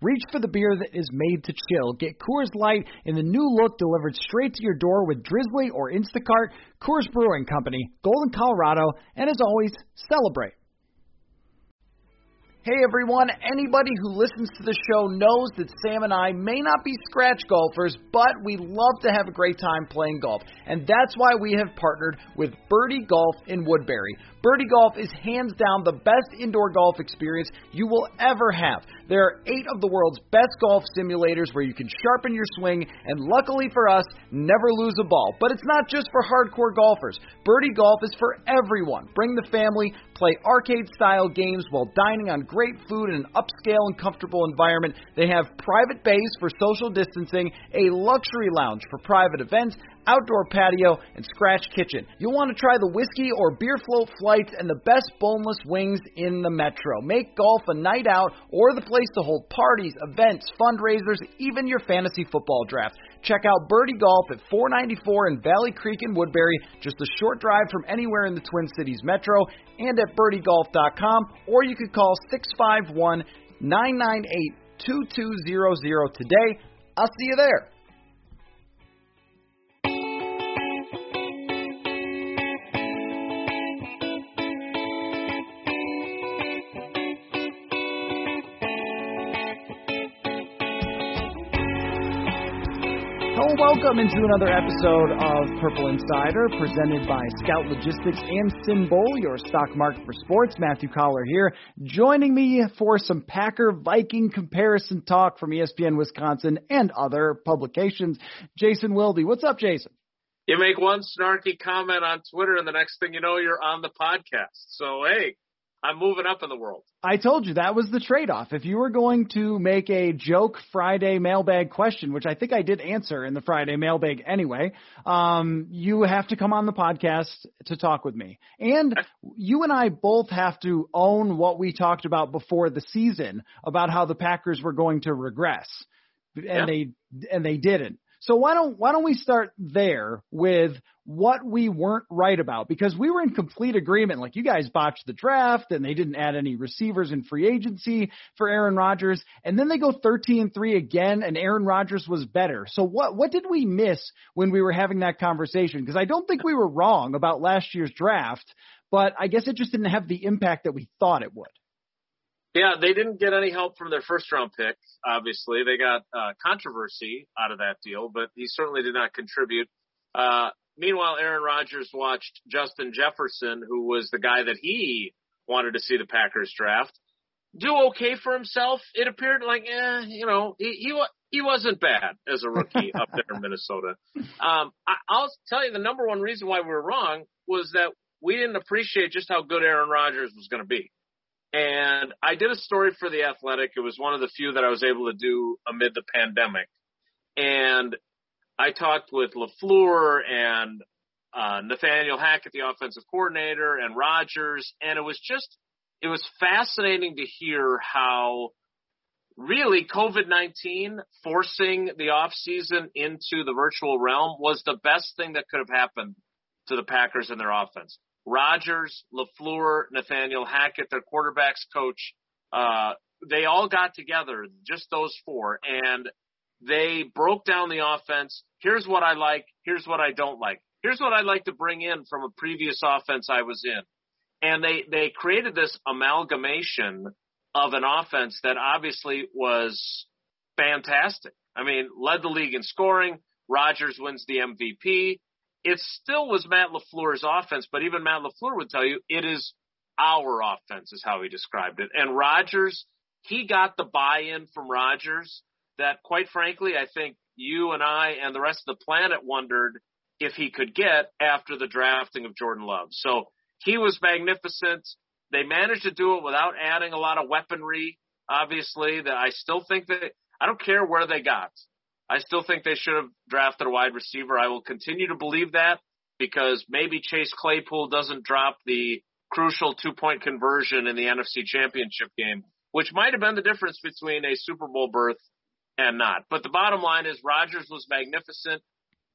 Reach for the beer that is made to chill. Get Coors Light in the new look delivered straight to your door with Drizly or Instacart. Coors Brewing Company, Golden, Colorado, and as always, celebrate. Hey everyone, anybody who listens to the show knows that Sam and I may not be scratch golfers, but we love to have a great time playing golf. And that's why we have partnered with Birdie Golf in Woodbury. Birdie Golf is hands down the best indoor golf experience you will ever have. There are eight of the world's best golf simulators where you can sharpen your swing and, luckily for us, never lose a ball. But it's not just for hardcore golfers. Birdie Golf is for everyone. Bring the family, play arcade style games while dining on great food in an upscale and comfortable environment. They have private bays for social distancing, a luxury lounge for private events, outdoor patio, and scratch kitchen. You'll want to try the whiskey or beer float flights and the best boneless wings in the metro. Make golf a night out or the place to hold parties, events, fundraisers, even your fantasy football draft. Check out Birdie Golf at 494 in Valley Creek in Woodbury, just a short drive from anywhere in the Twin Cities metro, and at birdiegolf.com, or you could call 651 998 2200 today. I'll see you there. Welcome into another episode of Purple Insider, presented by Scout Logistics and SimBull, your stock market for sports. Matthew Coller here, joining me for some Packer Viking comparison talk from ESPN Wisconsin and other publications. Jason Wilde, what's up, Jason? You make one snarky comment on Twitter, and the next thing you know, you're on the podcast. So hey, I'm moving up in the world. I told you that was the trade off. If you were going to make a joke Friday mailbag question, which I think I did answer in the Friday mailbag anyway, um, you have to come on the podcast to talk with me. And you and I both have to own what we talked about before the season about how the Packers were going to regress. And yeah. they and they didn't. So why don't why don't we start there with what we weren't right about because we were in complete agreement. Like you guys botched the draft and they didn't add any receivers in free agency for Aaron Rodgers, and then they go 13 and three again, and Aaron Rodgers was better. So what what did we miss when we were having that conversation? Because I don't think we were wrong about last year's draft, but I guess it just didn't have the impact that we thought it would. Yeah, they didn't get any help from their first round pick. Obviously, they got uh, controversy out of that deal, but he certainly did not contribute. Uh, meanwhile, Aaron Rodgers watched Justin Jefferson, who was the guy that he wanted to see the Packers draft, do okay for himself. It appeared like, eh, you know, he he, he wasn't bad as a rookie up there in Minnesota. Um, I, I'll tell you the number one reason why we were wrong was that we didn't appreciate just how good Aaron Rodgers was going to be. And I did a story for The Athletic. It was one of the few that I was able to do amid the pandemic. And I talked with LaFleur and uh, Nathaniel Hackett, the offensive coordinator, and Rodgers. And it was just, it was fascinating to hear how really COVID-19 forcing the offseason into the virtual realm was the best thing that could have happened to the Packers and their offense. Rodgers, LaFleur, Nathaniel Hackett, their quarterbacks coach, uh, they all got together, just those four, and they broke down the offense. Here's what I like. Here's what I don't like. Here's what I'd like to bring in from a previous offense I was in. And they, they created this amalgamation of an offense that obviously was fantastic. I mean, led the league in scoring. Rodgers wins the MVP it still was Matt LaFleur's offense, but even Matt LaFleur would tell you it is our offense is how he described it. And Rodgers, he got the buy-in from Rodgers that quite frankly, I think you and I and the rest of the planet wondered if he could get after the drafting of Jordan Love. So he was magnificent. They managed to do it without adding a lot of weaponry. Obviously, that I still think that I don't care where they got. I still think they should have drafted a wide receiver. I will continue to believe that because maybe Chase Claypool doesn't drop the crucial two point conversion in the NFC championship game, which might have been the difference between a Super Bowl berth and not. But the bottom line is Rodgers was magnificent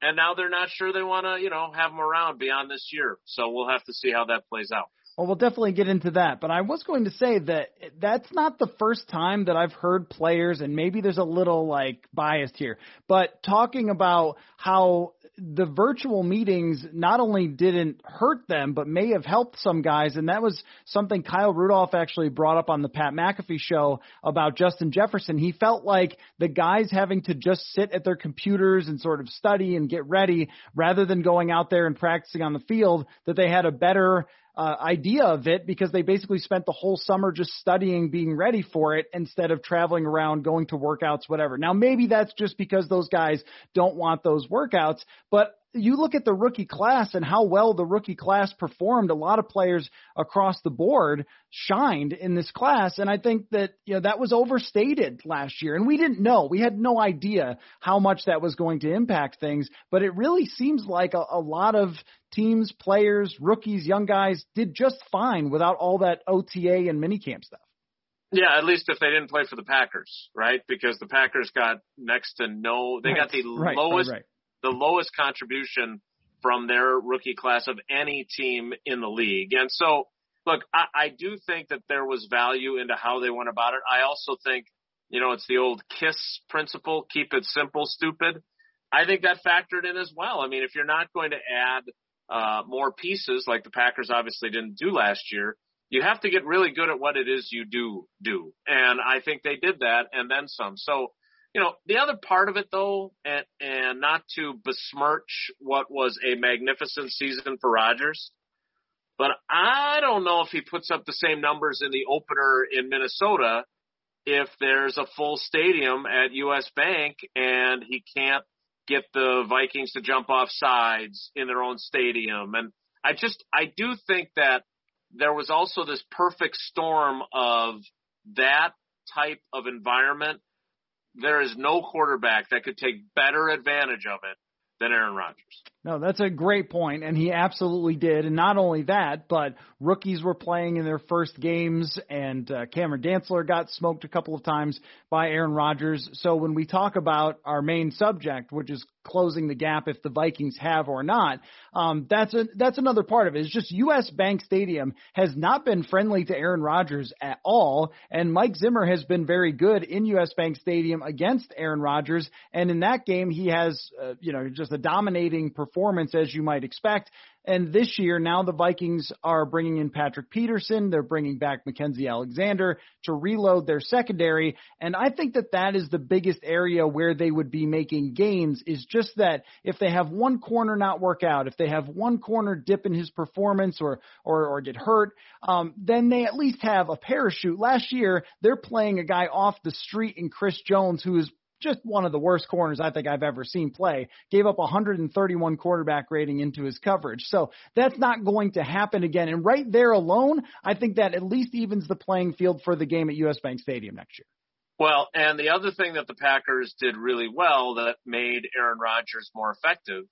and now they're not sure they want to, you know, have him around beyond this year. So we'll have to see how that plays out. Well, we'll definitely get into that. But I was going to say that that's not the first time that I've heard players, and maybe there's a little like biased here, but talking about how the virtual meetings not only didn't hurt them, but may have helped some guys. And that was something Kyle Rudolph actually brought up on the Pat McAfee show about Justin Jefferson. He felt like the guys having to just sit at their computers and sort of study and get ready rather than going out there and practicing on the field, that they had a better uh, idea of it because they basically spent the whole summer just studying, being ready for it instead of traveling around, going to workouts, whatever. Now, maybe that's just because those guys don't want those workouts, but you look at the rookie class and how well the rookie class performed. A lot of players across the board shined in this class, and I think that you know that was overstated last year, and we didn't know. We had no idea how much that was going to impact things, but it really seems like a, a lot of teams, players, rookies, young guys did just fine without all that OTA and minicamp stuff. Yeah, at least if they didn't play for the Packers, right? Because the Packers got next to no, they right, got the right, lowest right, the lowest contribution from their rookie class of any team in the league. And so, look, I, I do think that there was value into how they went about it. I also think, you know, it's the old KISS principle, keep it simple, stupid. I think that factored in as well. I mean, if you're not going to add uh, more pieces like the Packers obviously didn't do last year, you have to get really good at what it is you do do. And I think they did that and then some. So you know, the other part of it though, and, and not to besmirch what was a magnificent season for Rodgers, but I don't know if he puts up the same numbers in the opener in Minnesota if there's a full stadium at US Bank and he can't get the Vikings to jump off sides in their own stadium. And I just, I do think that there was also this perfect storm of that type of environment there is no quarterback that could take better advantage of it than Aaron Rodgers. No, that's a great point, and he absolutely did. And not only that, but rookies were playing in their first games, and uh, Cameron Dantzler got smoked a couple of times by Aaron Rodgers. So when we talk about our main subject, which is closing the gap if the Vikings have or not, um, that's a that's another part of it. It's just U.S. Bank Stadium has not been friendly to Aaron Rodgers at all, and Mike Zimmer has been very good in U.S. Bank Stadium against Aaron Rodgers, and in that game he has uh, you know just a dominating performance performance as you might expect. And this year, now the Vikings are bringing in Patrick Peterson. They're bringing back Mackensie Alexander to reload their secondary. And I think that that is the biggest area where they would be making gains is just that if they have one corner not work out, if they have one corner dip in his performance or, or, or get hurt, um, then they at least have a parachute. Last year, they're playing a guy off the street in Chris Jones who is just one of the worst corners I think I've ever seen play. Gave up 131 quarterback rating into his coverage. So that's not going to happen again. And right there alone, I think that at least evens the playing field for the game at US Bank Stadium next year. Well, and the other thing that the Packers did really well that made Aaron Rodgers more effective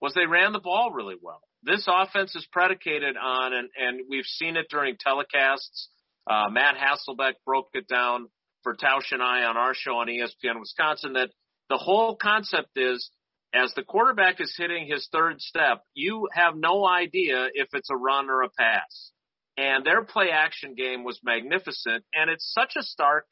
was they ran the ball really well. This offense is predicated on, and, and we've seen it during telecasts. Uh, Matt Hasselbeck broke it down for Tausch and I on our show on ESPN Wisconsin that the whole concept is as the quarterback is hitting his third step, you have no idea if it's a run or a pass. And their play action game was magnificent. And it's such a stark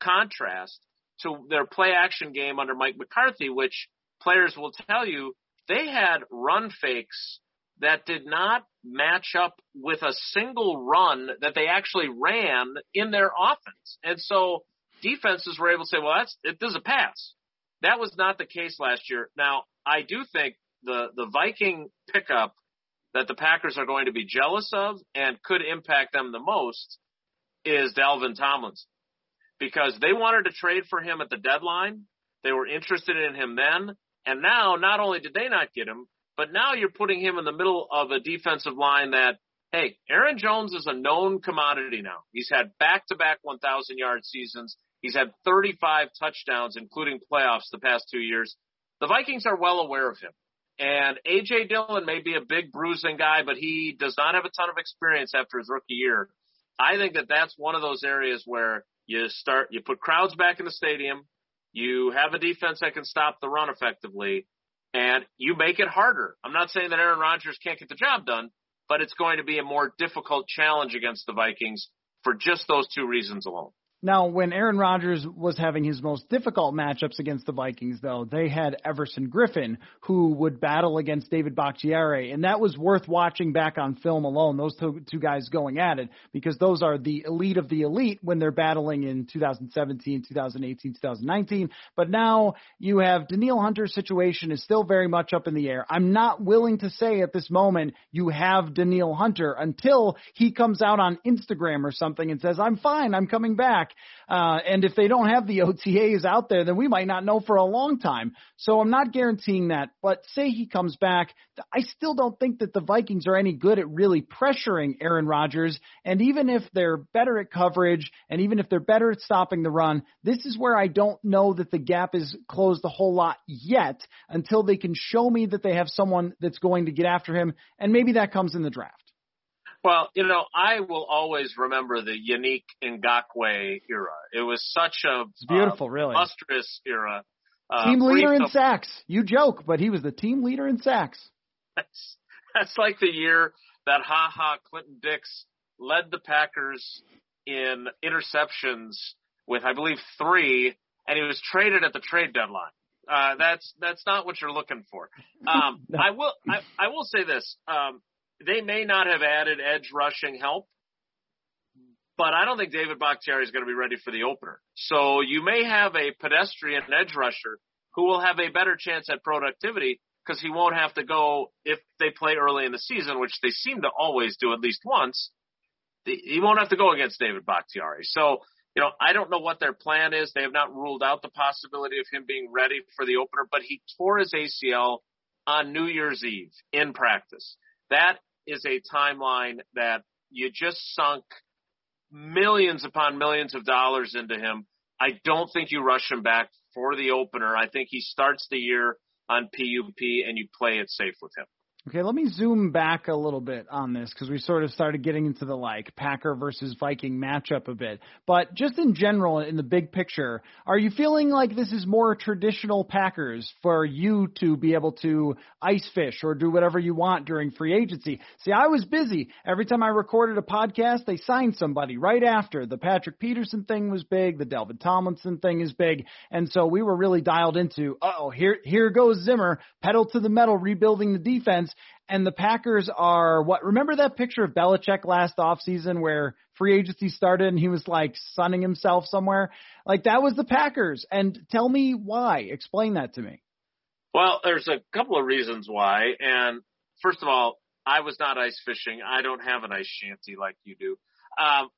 contrast to their play action game under Mike McCarthy, which players will tell you they had run fakes that did not match up with a single run that they actually ran in their offense. And so defenses were able to say, well, that's, it, is a pass. That was not the case last year. Now, I do think the the Viking pickup that the Packers are going to be jealous of and could impact them the most is Dalvin Tomlinson because they wanted to trade for him at the deadline. They were interested in him then. And now, not only did they not get him, but now you're putting him in the middle of a defensive line that, hey, Aaron Jones is a known commodity now. He's had back to back 1,000 yard seasons. He's had 35 touchdowns, including playoffs the past two years. The Vikings are well aware of him. And AJ Dillon may be a big bruising guy, but he does not have a ton of experience after his rookie year. I think that that's one of those areas where you start, you put crowds back in the stadium, you have a defense that can stop the run effectively, and you make it harder. I'm not saying that Aaron Rodgers can't get the job done, but it's going to be a more difficult challenge against the Vikings for just those two reasons alone. Now, when Aaron Rodgers was having his most difficult matchups against the Vikings, though, they had Everson Griffen, who would battle against David Bakhtiari, and that was worth watching back on film alone, those two, two guys going at it, because those are the elite of the elite when they're battling in 2017, 2018, 2019. But now you have Danielle Hunter's situation is still very much up in the air. I'm not willing to say at this moment you have Danielle Hunter until he comes out on Instagram or something and says, I'm fine, I'm coming back. Uh, and if they don't have the OTAs out there, then we might not know for a long time. So I'm not guaranteeing that. But say he comes back, I still don't think that the Vikings are any good at really pressuring Aaron Rodgers. And even if they're better at coverage and even if they're better at stopping the run, this is where I don't know that the gap is closed a whole lot yet until they can show me that they have someone that's going to get after him. And maybe that comes in the draft. Well, you know, I will always remember the Yannick Ngakoue era. It was such a it's beautiful, uh, really lustrous era. Uh, team leader in sacks. You joke, but he was the team leader in sacks. That's, that's like the year that Ha Ha Clinton Dix led the Packers in interceptions with, I believe, three, and he was traded at the trade deadline. Uh, that's that's not what you're looking for. Um, no. I will I, I will say this. Um, they may not have added edge rushing help, but I don't think David Bakhtiari is going to be ready for the opener. So you may have a pedestrian edge rusher who will have a better chance at productivity because he won't have to go if they play early in the season, which they seem to always do at least once. He won't have to go against David Bakhtiari. So, you know, I don't know what their plan is. They have not ruled out the possibility of him being ready for the opener, but he tore his ACL on New Year's Eve in practice. That is a timeline that you just sunk millions upon millions of dollars into him. I don't think you rush him back for the opener. I think he starts the year on PUP and you play it safe with him. Okay, let me zoom back a little bit on this because we sort of started getting into the like Packer versus Viking matchup a bit. But just in general, in the big picture, are you feeling like this is more traditional Packers for you to be able to ice fish or do whatever you want during free agency? See, I was busy. Every time I recorded a podcast, they signed somebody right after. The Patrick Peterson thing was big, the Dalvin Tomlinson thing is big, and so we were really dialed into, oh, here here goes Zimmer, pedal to the metal, rebuilding the defense and the Packers are what? Remember that picture of Belichick last offseason where free agency started and he was like sunning himself somewhere? Like that was the Packers. And tell me why. Explain that to me. Well, there's a couple of reasons why. And first of all, I was not ice fishing. I don't have an ice shanty like you do. Um,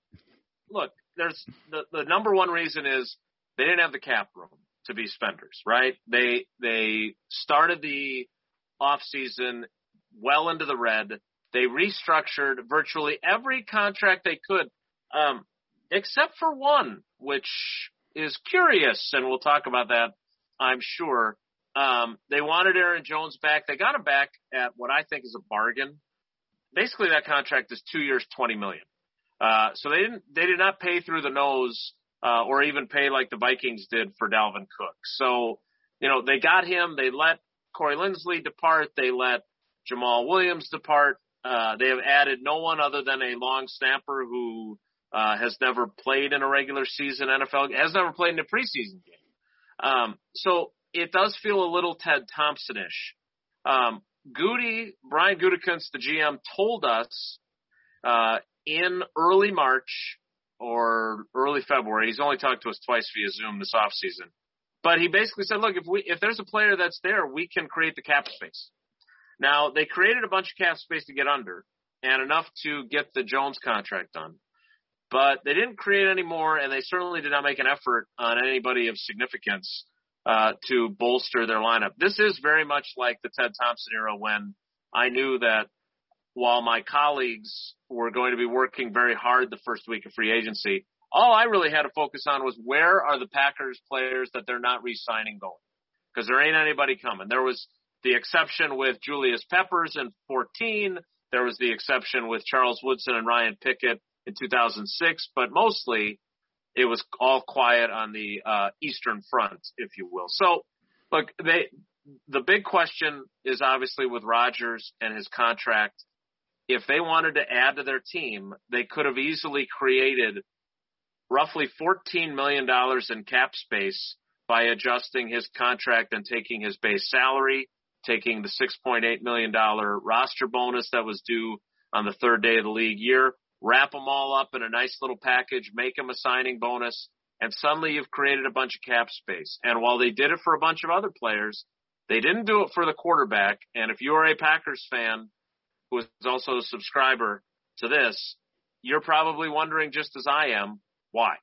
look, there's the, the number one reason is they didn't have the cap room to be spenders, right? They they started the off season well into the red. They restructured virtually every contract they could, um, except for one, which is curious, and we'll talk about that, I'm sure. Um, they wanted Aaron Jones back. They got him back at what I think is a bargain. Basically, that contract is two years, twenty million. Uh, so they didn't, they did not pay through the nose, uh, or even pay like the Vikings did for Dalvin Cook. So, you know, they got him. They let Corey Linsley depart. They let Jamaal Williams depart. Uh, they have added no one other than a long snapper who uh, has never played in a regular season NFL, has never played in a preseason game. Um, so it does feel a little Ted Thompson-ish. Um, Gutey, Brian Gutekunst, the GM, told us uh, in early March or early February. He's only talked to us twice via Zoom this offseason. But he basically said, look, if we if there's a player that's there, we can create the cap space. Now they created a bunch of cap space to get under and enough to get the Jones contract done. But they didn't create any more, and they certainly did not make an effort on anybody of significance uh, to bolster their lineup. This is very much like the Ted Thompson era when I knew that while my colleagues were going to be working very hard the first week of free agency, all I really had to focus on was where are the Packers players that they're not re-signing going? Because there ain't anybody coming. There was the exception with Julius Peppers in 14. There was the exception with Charles Woodson and Ryan Pickett in 2006, but mostly it was all quiet on the uh, Eastern Front, if you will. So, look, they the big question is obviously with Rodgers and his contract. If they wanted to add to their team, they could have easily created roughly $14 million in cap space by adjusting his contract and taking his base salary, taking the $6.8 million roster bonus that was due on the third day of the league year, wrap them all up in a nice little package, make them a signing bonus, and suddenly you've created a bunch of cap space. And while they did it for a bunch of other players, they didn't do it for the quarterback. And if you are a Packers fan who is also a subscriber to this, you're probably wondering just as I am, why?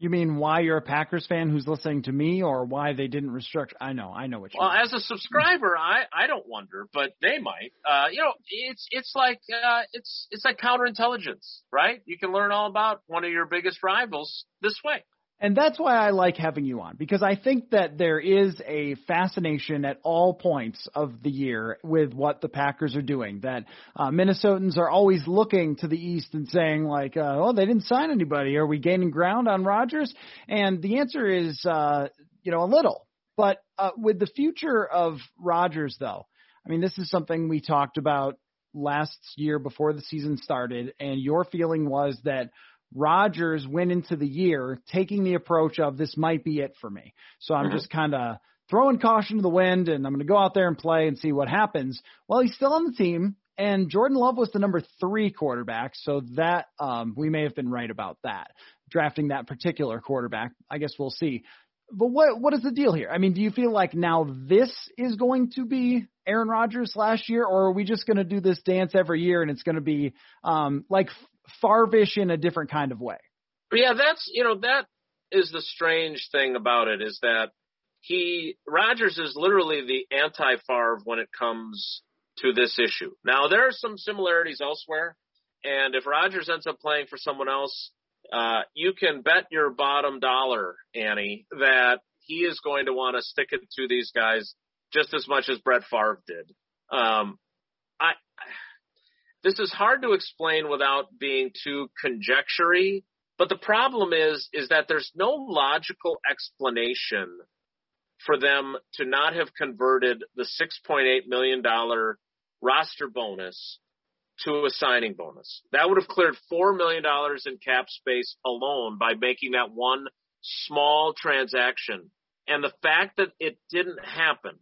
You mean why you're a Packers fan who's listening to me, or why they didn't restructure? I know, I know what you. Mean. Well, mean. as a subscriber, I I don't wonder, but they might. Uh, you know, it's it's like uh, it's it's like counterintelligence, right? You can learn all about one of your biggest rivals this way. And that's why I like having you on because I think that there is a fascination at all points of the year with what the Packers are doing. That uh, Minnesotans are always looking to the east and saying like, uh, "Oh, they didn't sign anybody. Are we gaining ground on Rodgers?" And the answer is, uh, you know, a little. But uh, with the future of Rodgers, though, I mean, this is something we talked about last year before the season started, and your feeling was that Rodgers went into the year taking the approach of this might be it for me. So I'm mm-hmm. just kind of throwing caution to the wind and I'm going to go out there and play and see what happens. Well, he's still on the team and Jordan Love was the number three quarterback. So that, um, we may have been right about that drafting that particular quarterback. I guess we'll see. But what, what is the deal here? I mean, do you feel like now this is going to be Aaron Rodgers last year, or are we just going to do this dance every year and it's going to be um, like Favre-ish in a different kind of way. Yeah, that's you know that is the strange thing about it is that he Rodgers is literally the anti Favre when it comes to this issue. Now there are some similarities elsewhere, and if Rodgers ends up playing for someone else, uh, you can bet your bottom dollar, Annie, that he is going to want to stick it to these guys just as much as Brett Favre did. Um, I this is hard to explain without being too conjectury, but the problem is is that there's no logical explanation for them to not have converted the 6.8 million dollar roster bonus to a signing bonus. That would have cleared 4 million dollars in cap space alone by making that one small transaction. And the fact that it didn't happen,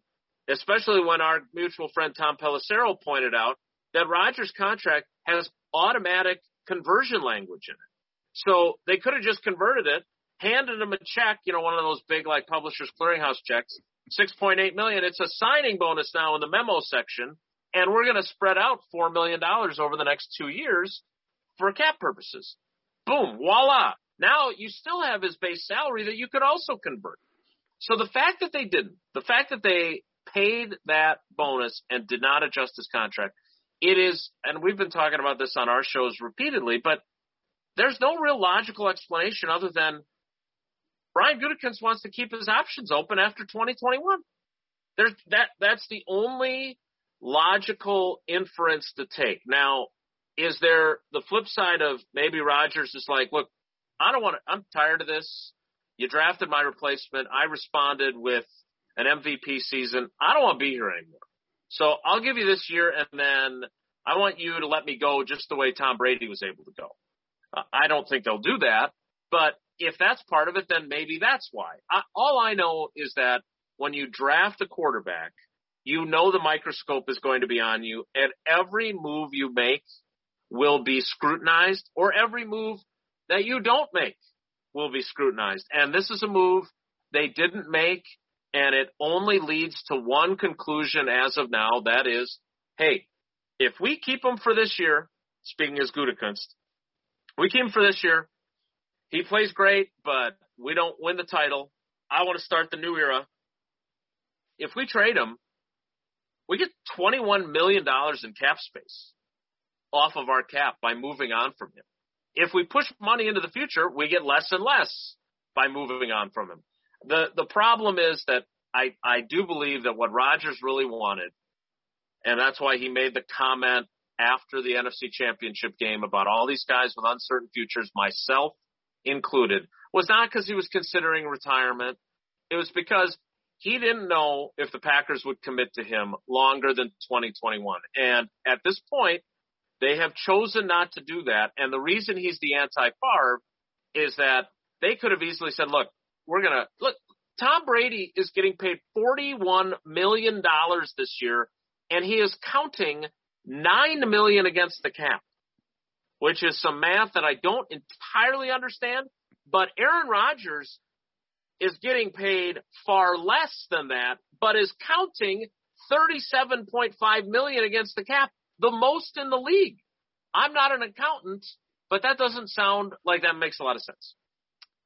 especially when our mutual friend Tom Pelissero pointed out that Rodgers' contract has automatic conversion language in it. So they could have just converted it, handed him a check, you know, one of those big like Publishers Clearinghouse checks, 6.8 million. It's a signing bonus now in the memo section, and we're going to spread out $4 million over the next two years for cap purposes. Boom, voila. Now you still have his base salary that you could also convert. So the fact that they didn't, the fact that they paid that bonus and did not adjust his contract it is, and we've been talking about this on our shows repeatedly, but there's no real logical explanation other than Brian Gutekunst wants to keep his options open after 2021. There's that. That's the only logical inference to take. Now, is there the flip side of maybe Rodgers is like, look, I don't want to. I'm tired of this. You drafted my replacement. I responded with an MVP season. I don't want to be here anymore. So I'll give you this year, and then I want you to let me go just the way Tom Brady was able to go. Uh, I don't think they'll do that, but if that's part of it, then maybe that's why. I, all I know is that when you draft a quarterback, you know the microscope is going to be on you, and every move you make will be scrutinized, or every move that you don't make will be scrutinized. And this is a move they didn't make And it only leads to one conclusion as of now. That is, hey, if we keep him for this year, speaking as Gutekunst, we keep him for this year. He plays great, but we don't win the title. I want to start the new era. If we trade him, we get $21 million in cap space off of our cap by moving on from him. If we push money into the future, we get less and less by moving on from him. The the problem is that I I do believe that what Rodgers really wanted, and that's why he made the comment after the NFC Championship game about all these guys with uncertain futures, myself included, was not because he was considering retirement. It was because he didn't know if the Packers would commit to him longer than 2021. And at this point, they have chosen not to do that. And the reason he's the anti-Favre is that they could have easily said, look, we're to look, Tom Brady is getting paid $41 million this year and he is counting 9 million against the cap, which is some math that I don't entirely understand, but Aaron Rodgers is getting paid far less than that, but is counting 37.5 million against the cap, the most in the league. I'm not an accountant, but that doesn't sound like that makes a lot of sense.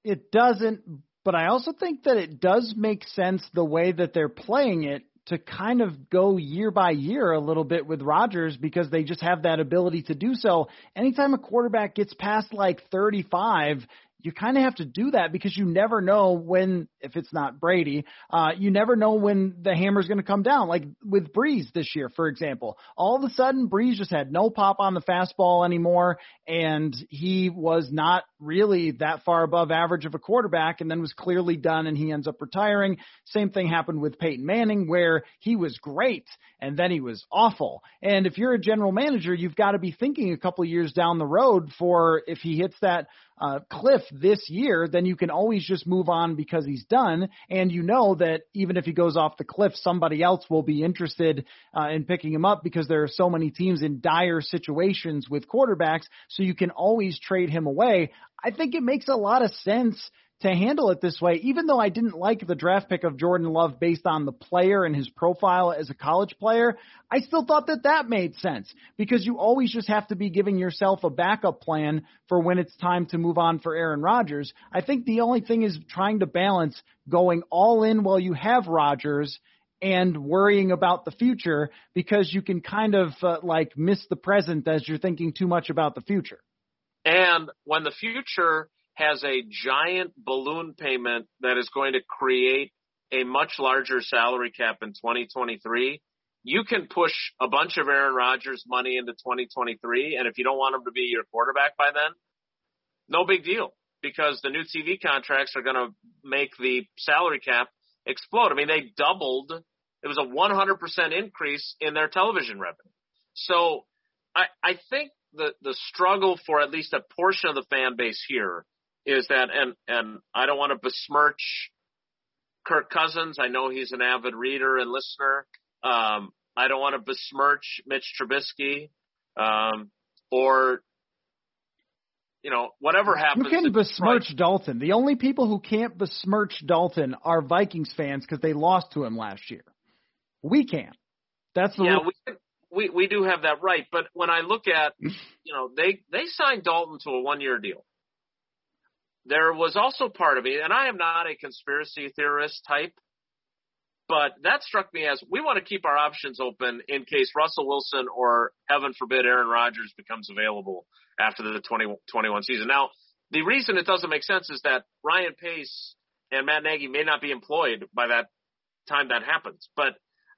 It doesn't, but I also think that it does make sense the way that they're playing it to kind of go year by year a little bit with Rodgers because they just have that ability to do so. Anytime a quarterback gets past like 35, you kind of have to do that because you never know when, if it's not Brady, uh, you never know when the hammer's going to come down. Like with Brees this year, for example, all of a sudden Brees just had no pop on the fastball anymore, and he was not really that far above average of a quarterback, and then was clearly done, and he ends up retiring. Same thing happened with Peyton Manning, where he was great and then he was awful. And if you're a general manager, you've got to be thinking a couple years down the road for if he hits that uh, cliff this year, then you can always just move on because he's done. And you know that even if he goes off the cliff, somebody else will be interested uh, in picking him up because there are so many teams in dire situations with quarterbacks. So you can always trade him away. I think it makes a lot of sense to handle it this way, even though I didn't like the draft pick of Jordan Love based on the player and his profile as a college player, I still thought that that made sense because you always just have to be giving yourself a backup plan for when it's time to move on for Aaron Rodgers. I think the only thing is trying to balance going all in while you have Rodgers and worrying about the future because you can kind of uh, like miss the present as you're thinking too much about the future. And when the future has a giant balloon payment that is going to create a much larger salary cap in 2023. You can push a bunch of Aaron Rodgers money into 2023, and if you don't want him to be your quarterback by then, no big deal because the new TV contracts are going to make the salary cap explode. I mean, they doubled. It was a 100% increase in their television revenue. So I, I think the, the struggle for at least a portion of the fan base here is that, and and I don't want to besmirch Kirk Cousins. I know he's an avid reader and listener. Um, I don't want to besmirch Mitch Trubisky, um, or you know whatever happens. You can besmirch Detroit. Dalton. The only people who can't besmirch Dalton are Vikings fans because they lost to him last year. We can't. That's the yeah. We, we we do have that right, but when I look at you know they they signed Dalton to a one year deal there was also part of me, and I am not a conspiracy theorist type, but that struck me as we want to keep our options open in case Russell Wilson or heaven forbid Aaron Rodgers becomes available after the 2021 season. Now, the reason it doesn't make sense is that Ryan Pace and Matt Nagy may not be employed by that time that happens. But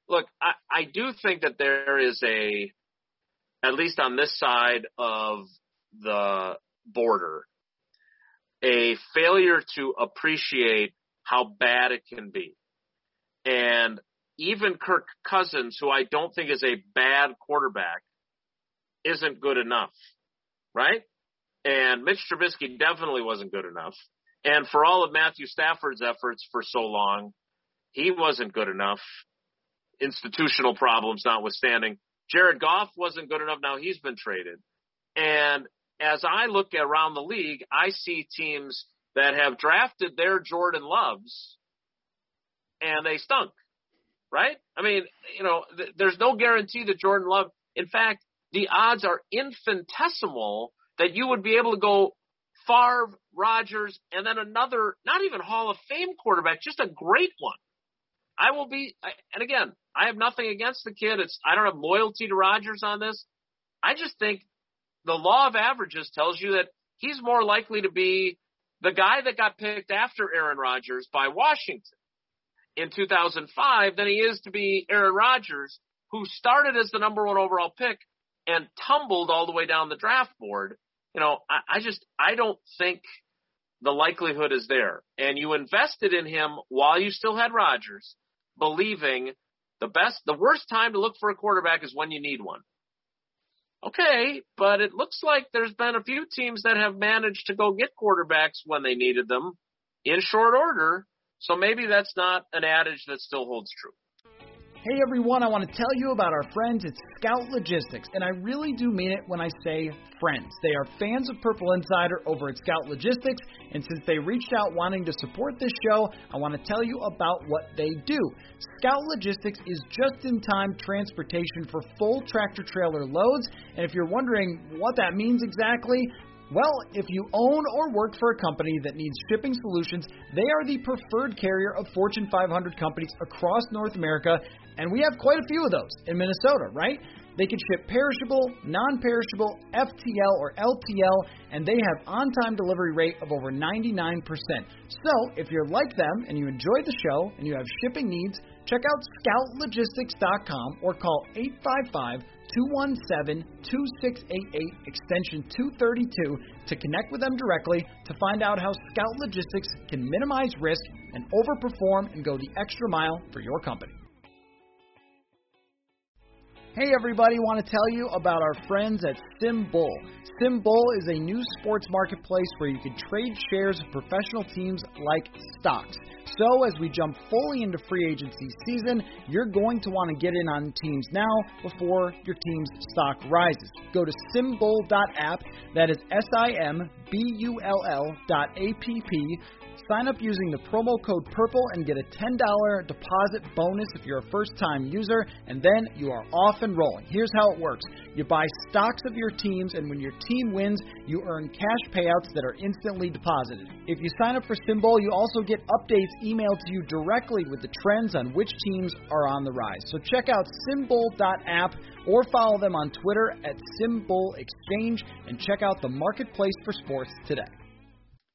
look, I, I do think that there is a, at least on this side of the border, a failure to appreciate how bad it can be. And even Kirk Cousins, who I don't think is a bad quarterback, isn't good enough, right? And Mitch Trubisky definitely wasn't good enough. And for all of Matthew Stafford's efforts for so long, he wasn't good enough, institutional problems notwithstanding. Jared Goff wasn't good enough. Now he's been traded. And as I look around the league, I see teams that have drafted their Jordan Loves and they stunk, right? I mean, you know, th- there's no guarantee that Jordan Love. In fact, the odds are infinitesimal that you would be able to go Favre, Rodgers, and then another, not even Hall of Fame quarterback, just a great one. I will be, and again, I have nothing against the kid. It's I don't have loyalty to Rodgers on this. I just think the law of averages tells you that he's more likely to be the guy that got picked after Aaron Rodgers by Washington in 2005 than he is to be Aaron Rodgers, who started as the number one overall pick and tumbled all the way down the draft board. You know, I, I just I don't think the likelihood is there. And you invested in him while you still had Rodgers, believing the best, the worst time to look for a quarterback is when you need one. Okay, but it looks like there's been a few teams that have managed to go get quarterbacks when they needed them in short order. So maybe that's not an adage that still holds true. Hey everyone, I want to tell you about our friends at Scout Logistics, and I really do mean it when I say friends. They are fans of Purple Insider over at Scout Logistics, and since they reached out wanting to support this show, I want to tell you about what they do. Scout Logistics is just in time transportation for full tractor trailer loads, and if you're wondering what that means exactly, well, if you own or work for a company that needs shipping solutions, they are the preferred carrier of Fortune 500 companies across North America, and we have quite a few of those in Minnesota, right? They can ship perishable, non perishable, FTL, or LTL, and they have on time delivery rate of over 99%. So, if you're like them and you enjoy the show and you have shipping needs, check out scoutlogistics.com or call 855 217 2688 extension 232 to connect with them directly to find out how Scout Logistics can minimize risk and overperform and go the extra mile for your company. Hey everybody, want to tell you about our friends at SimBull. SimBull is a new sports marketplace where you can trade shares of professional teams like stocks. So, as we jump fully into free agency season, you're going to want to get in on teams now before your team's stock rises. Go to simbull.app, that is S I M B U L L dot A P P Sign up using the promo code PURPLE and get a $10 deposit bonus if you're a first time user, and then you are off and rolling. Here's how it works you buy stocks of your teams, and when your team wins, you earn cash payouts that are instantly deposited. If you sign up for SimBull, you also get updates emailed to you directly with the trends on which teams are on the rise. So check out simbull.app or follow them on Twitter at SimBull Exchange and check out the marketplace for sports today.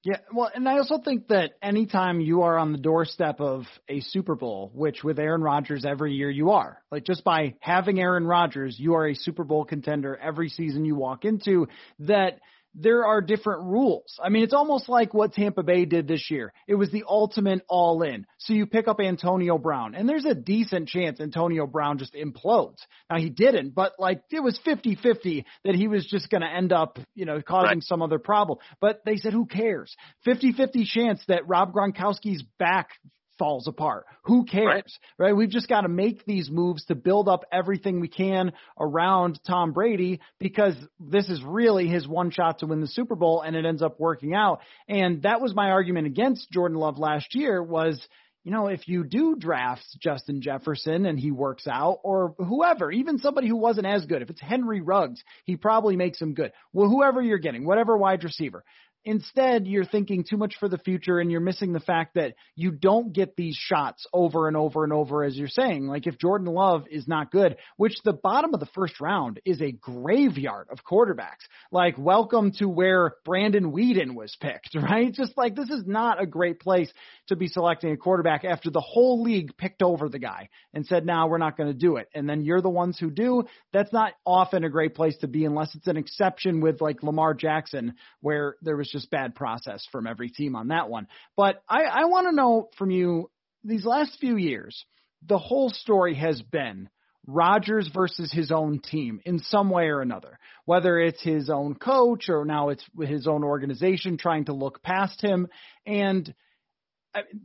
Yeah, well, and I also think that anytime you are on the doorstep of a Super Bowl, which with Aaron Rodgers every year you are, like just by having Aaron Rodgers, you are a Super Bowl contender every season you walk into, that – there are different rules. I mean, it's almost like what Tampa Bay did this year. It was the ultimate all in. So you pick up Antonio Brown, and there's a decent chance Antonio Brown just implodes. Now, he didn't, but like it was 50 50 that he was just going to end up, you know, causing right. some other problem. But they said, who cares? 50 50 chance that Rob Gronkowski's back falls apart. Who cares, right? right? We've just got to make these moves to build up everything we can around Tom Brady because this is really his one shot to win the Super Bowl and it ends up working out. And that was my argument against Jordan Love last year was, you know, if you do draft Justin Jefferson and he works out, or whoever, even somebody who wasn't as good, if it's Henry Ruggs, he probably makes him good. Well, whoever you're getting, whatever wide receiver, Instead, you're thinking too much for the future and you're missing the fact that you don't get these shots over and over and over, as you're saying. Like if Jordan Love is not good, which the bottom of the first round is a graveyard of quarterbacks. Like welcome to where Brandon Weeden was picked, right? Just like this is not a great place to be selecting a quarterback after the whole league picked over the guy and said, now nah, we're not going to do it. And then you're the ones who do. That's not often a great place to be unless it's an exception with like Lamar Jackson where there was just bad process from every team on that one. But I, I want to know from you these last few years, the whole story has been Rodgers versus his own team in some way or another, whether it's his own coach or now it's his own organization trying to look past him. And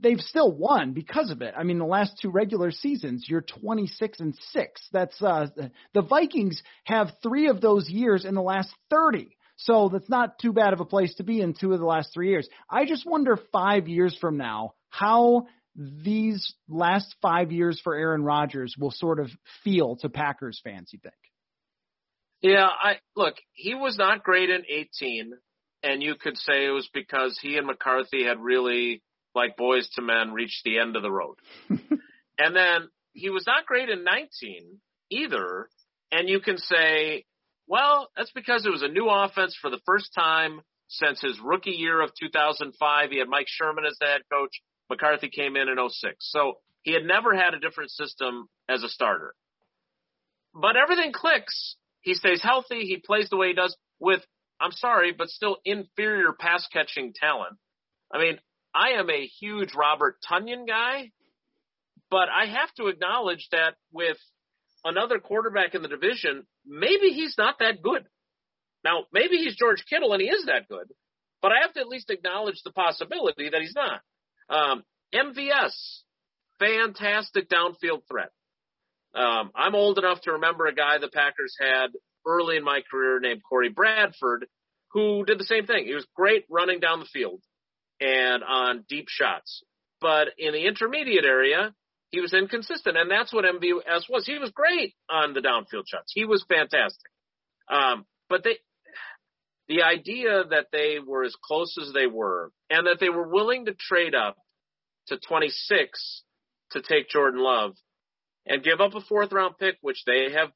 they've still won because of it. I mean, the last two regular seasons, you're 26 and 6. That's uh the Vikings have 3 of those years in the last 30. So that's not too bad of a place to be in two of the last 3 years. I just wonder 5 years from now how these last five years for Aaron Rodgers will sort of feel to Packers fans? You think? Yeah, I look. He was not great in 18, and you could say it was because he and McCarthy had really, like boys to men, reached the end of the road. and then he was not great in 19 either, and you can say, well, that's because it was a new offense for the first time since his rookie year of 2005. He had Mike Sherman as the head coach. McCarthy came in in 06. So he had never had a different system as a starter. But everything clicks. He stays healthy. He plays the way he does with, I'm sorry, but still inferior pass catching talent. I mean, I am a huge Robert Tonyan guy, but I have to acknowledge that with another quarterback in the division, maybe he's not that good. Now, maybe he's George Kittle and he is that good, but I have to at least acknowledge the possibility that he's not. Um, MVS, fantastic downfield threat. Um, I'm old enough to remember a guy the Packers had early in my career named Corey Bradford, who did the same thing. He was great running down the field and on deep shots. But in the intermediate area, he was inconsistent, and that's what MVS was. He was great on the downfield shots. He was fantastic. Um, but they, the idea that they were as close as they were and that they were willing to trade up to 26 to take Jordan Love and give up a fourth round pick, which they have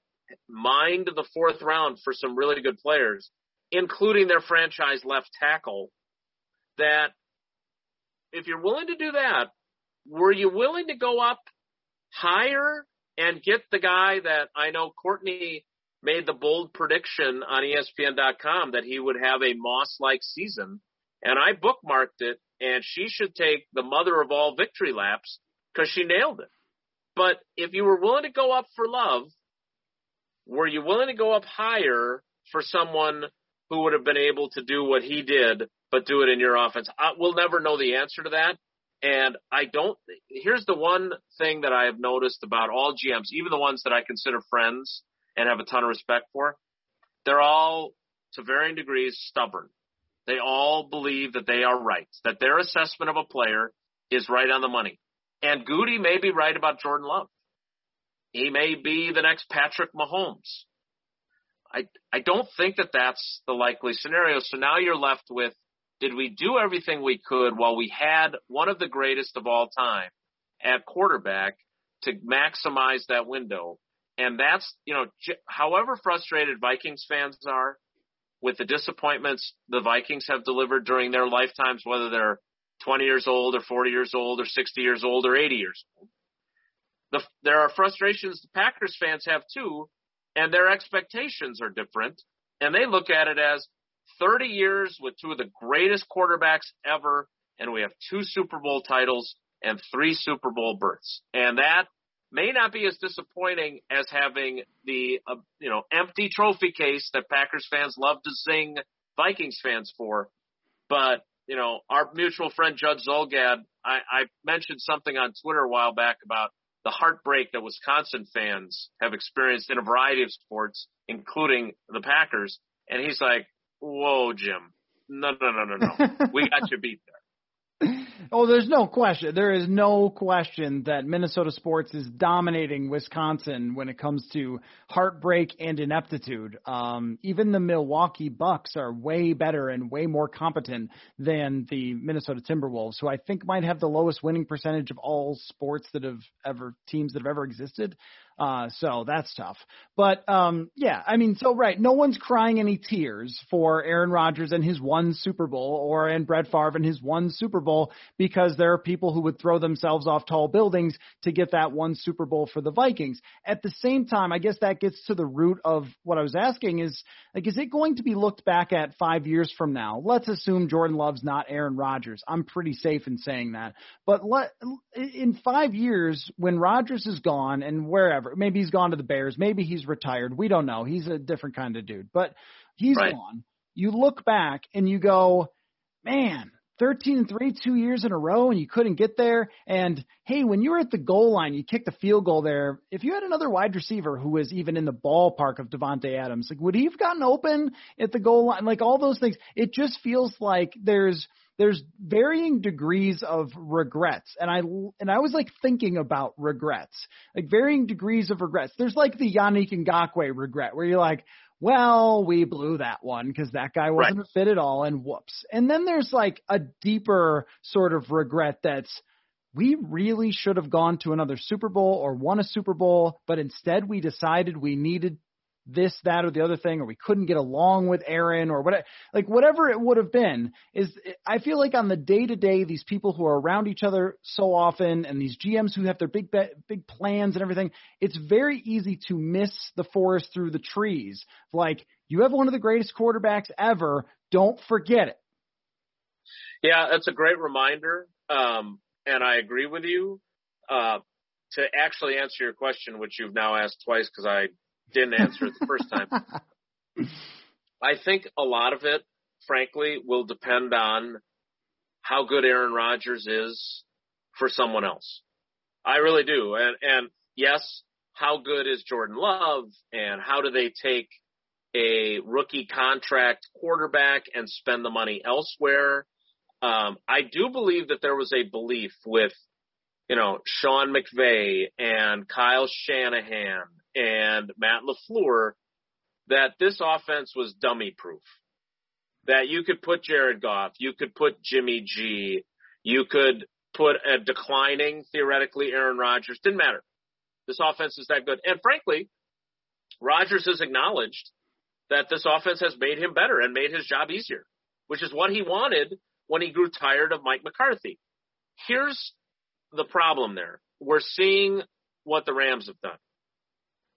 mined the fourth round for some really good players, including their franchise left tackle, that if you're willing to do that, were you willing to go up higher and get the guy that I know Courtney made the bold prediction on ESPN.com that he would have a Moss like season. And I bookmarked it, and she should take the mother of all victory laps because she nailed it. But if you were willing to go up for love, were you willing to go up higher for someone who would have been able to do what he did, but do it in your offense? I, we'll never know the answer to that. And I don't, here's the one thing that I have noticed about all GMs, even the ones that I consider friends, and have a ton of respect for, they're all to varying degrees stubborn. They all believe that they are right, that their assessment of a player is right on the money. And Gutey may be right about Jordan Love. He may be the next Patrick Mahomes. I I don't think that that's the likely scenario. So now you're left with did we do everything we could while we had one of the greatest of all time at quarterback to maximize that window? And that's, you know, however frustrated Vikings fans are with the disappointments the Vikings have delivered during their lifetimes, whether they're 20 years old or 40 years old or 60 years old or 80 years old. The, there are frustrations the Packers fans have too, and their expectations are different. And they look at it as 30 years with two of the greatest quarterbacks ever, and we have two Super Bowl titles and three Super Bowl berths. And that may not be as disappointing as having the uh, you know empty trophy case that Packers fans love to zing Vikings fans for. But you know our mutual friend Judd Zulgad, I, I mentioned something on Twitter a while back about the heartbreak that Wisconsin fans have experienced in a variety of sports, including the Packers. And he's like, "Whoa, Jim, no, no, no, no, no, we got you beat there." Oh, there's no question. There is no question that Minnesota sports is dominating Wisconsin when it comes to heartbreak and ineptitude. Um, even the Milwaukee Bucks are way better and way more competent than the Minnesota Timberwolves, who I think might have the lowest winning percentage of all sports that have ever teams that have ever existed. Uh, so that's tough. But um, yeah, I mean, so right, no one's crying any tears for Aaron Rodgers and his one Super Bowl, or and Brett Favre and his one Super Bowl, because there are people who would throw themselves off tall buildings to get that one Super Bowl for the Vikings. At the same time, I guess that gets to the root of what I was asking: is like, is it going to be looked back at five years from now? Let's assume Jordan Love's not Aaron Rodgers. I'm pretty safe in saying that. But let in five years, when Rodgers is gone and wherever. Maybe he's gone to the Bears. Maybe he's retired. We don't know. He's a different kind of dude, but he's right. gone. You look back and you go, man, 13 and 3 two years in a row and you couldn't get there. And hey when you were at the goal line you kicked the field goal there. If you had another wide receiver who was even in the ballpark of Davante Adams like would he have gotten open at the goal line? Like all those things. It just feels like there's there's varying degrees of regrets, and I and I was like thinking about regrets, like varying degrees of regrets. There's like the Yannick Ngakoue regret, where you're like, well, we blew that one because that guy wasn't right. a fit at all, and whoops. And then there's like a deeper sort of regret that's we really should have gone to another Super Bowl or won a Super Bowl, but instead we decided we needed this, that, or the other thing, or we couldn't get along with Aaron, or whatever, like whatever it would have been. Is I feel like on the day to day, these people who are around each other so often, and these GMs who have their big big plans and everything, it's very easy to miss the forest through the trees. Like you have one of the greatest quarterbacks ever. Don't forget it. Yeah, that's a great reminder. Um, and I agree with you. Uh, to actually answer your question, which you've now asked twice because I didn't answer it the first time. I think a lot of it, frankly, will depend on how good Aaron Rodgers is for someone else. I really do. And, and yes, how good is Jordan Love and how do they take a rookie contract quarterback and spend the money elsewhere? Um, I do believe that there was a belief with, you know, Sean McVay and Kyle Shanahan and Matt LaFleur that this offense was dummy proof. That you could put Jared Goff, you could put Jimmy G, you could put a declining, theoretically, Aaron Rodgers. Didn't matter. This offense is that good. And frankly, Rodgers has acknowledged that this offense has made him better and made his job easier, which is what he wanted when he grew tired of Mike McCarthy. Here's the problem there. We're seeing what the Rams have done.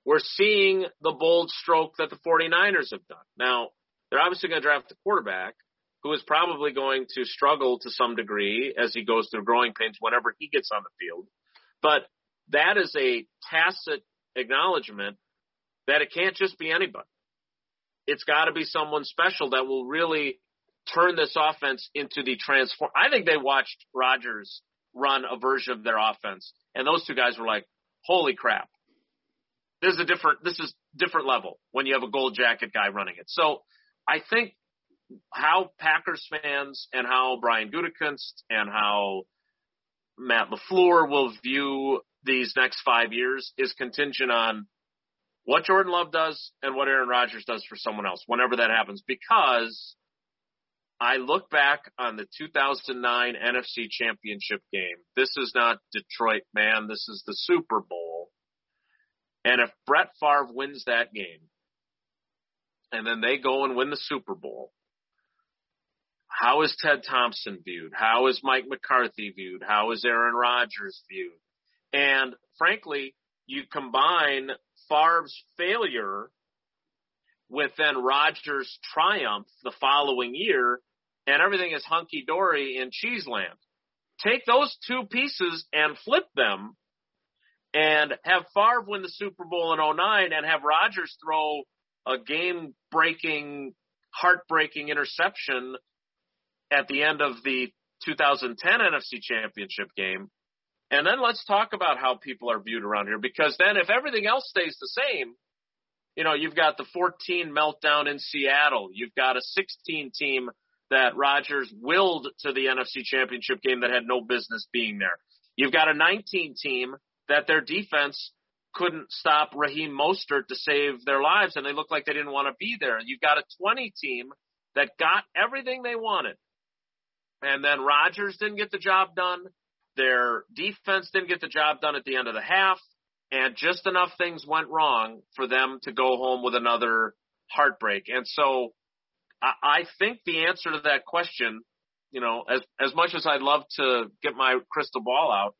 We're seeing the bold stroke that the 49ers have done. Now, they're obviously going to draft a quarterback who is probably going to struggle to some degree as he goes through growing pains whenever he gets on the field. But that is a tacit acknowledgement that it can't just be anybody. It's got to be someone special that will really turn this offense into the transform. I think they watched Rodgers run a version of their offense, and those two guys were like, "Holy crap! This is a different. This is different level when you have a gold jacket guy running it." So I think how Packers fans and how Brian Gutekunst and how Matt LaFleur will view these next five years is contingent on what Jordan Love does and what Aaron Rodgers does for someone else whenever that happens because I look back on the 2009 NFC Championship game. This is not Detroit, man. This is the Super Bowl. And if Brett Favre wins that game, and then they go and win the Super Bowl, how is Ted Thompson viewed? How is Mike McCarthy viewed? How is Aaron Rodgers viewed? And frankly, you combine Favre's failure with then Rodgers' triumph the following year, and everything is hunky dory in Cheeseland. Take those two pieces and flip them, and have Favre win the Super Bowl in 09 and have Rodgers throw a game breaking, heartbreaking interception at the end of the 2010 NFC Championship game. And then let's talk about how people are viewed around here because then if everything else stays the same, you know, you've got the 14 meltdown in Seattle. You've got a 16 team that Rodgers willed to the NFC Championship game that had no business being there. You've got a 19 team that their defense couldn't stop Raheem Mostert to save their lives and they looked like they didn't want to be there. You've got a 20 team that got everything they wanted. And then Rodgers didn't get the job done. Their defense didn't get the job done at the end of the half. And just enough things went wrong for them to go home with another heartbreak. And so I, I think the answer to that question, you know, as, as much as I'd love to get my crystal ball out,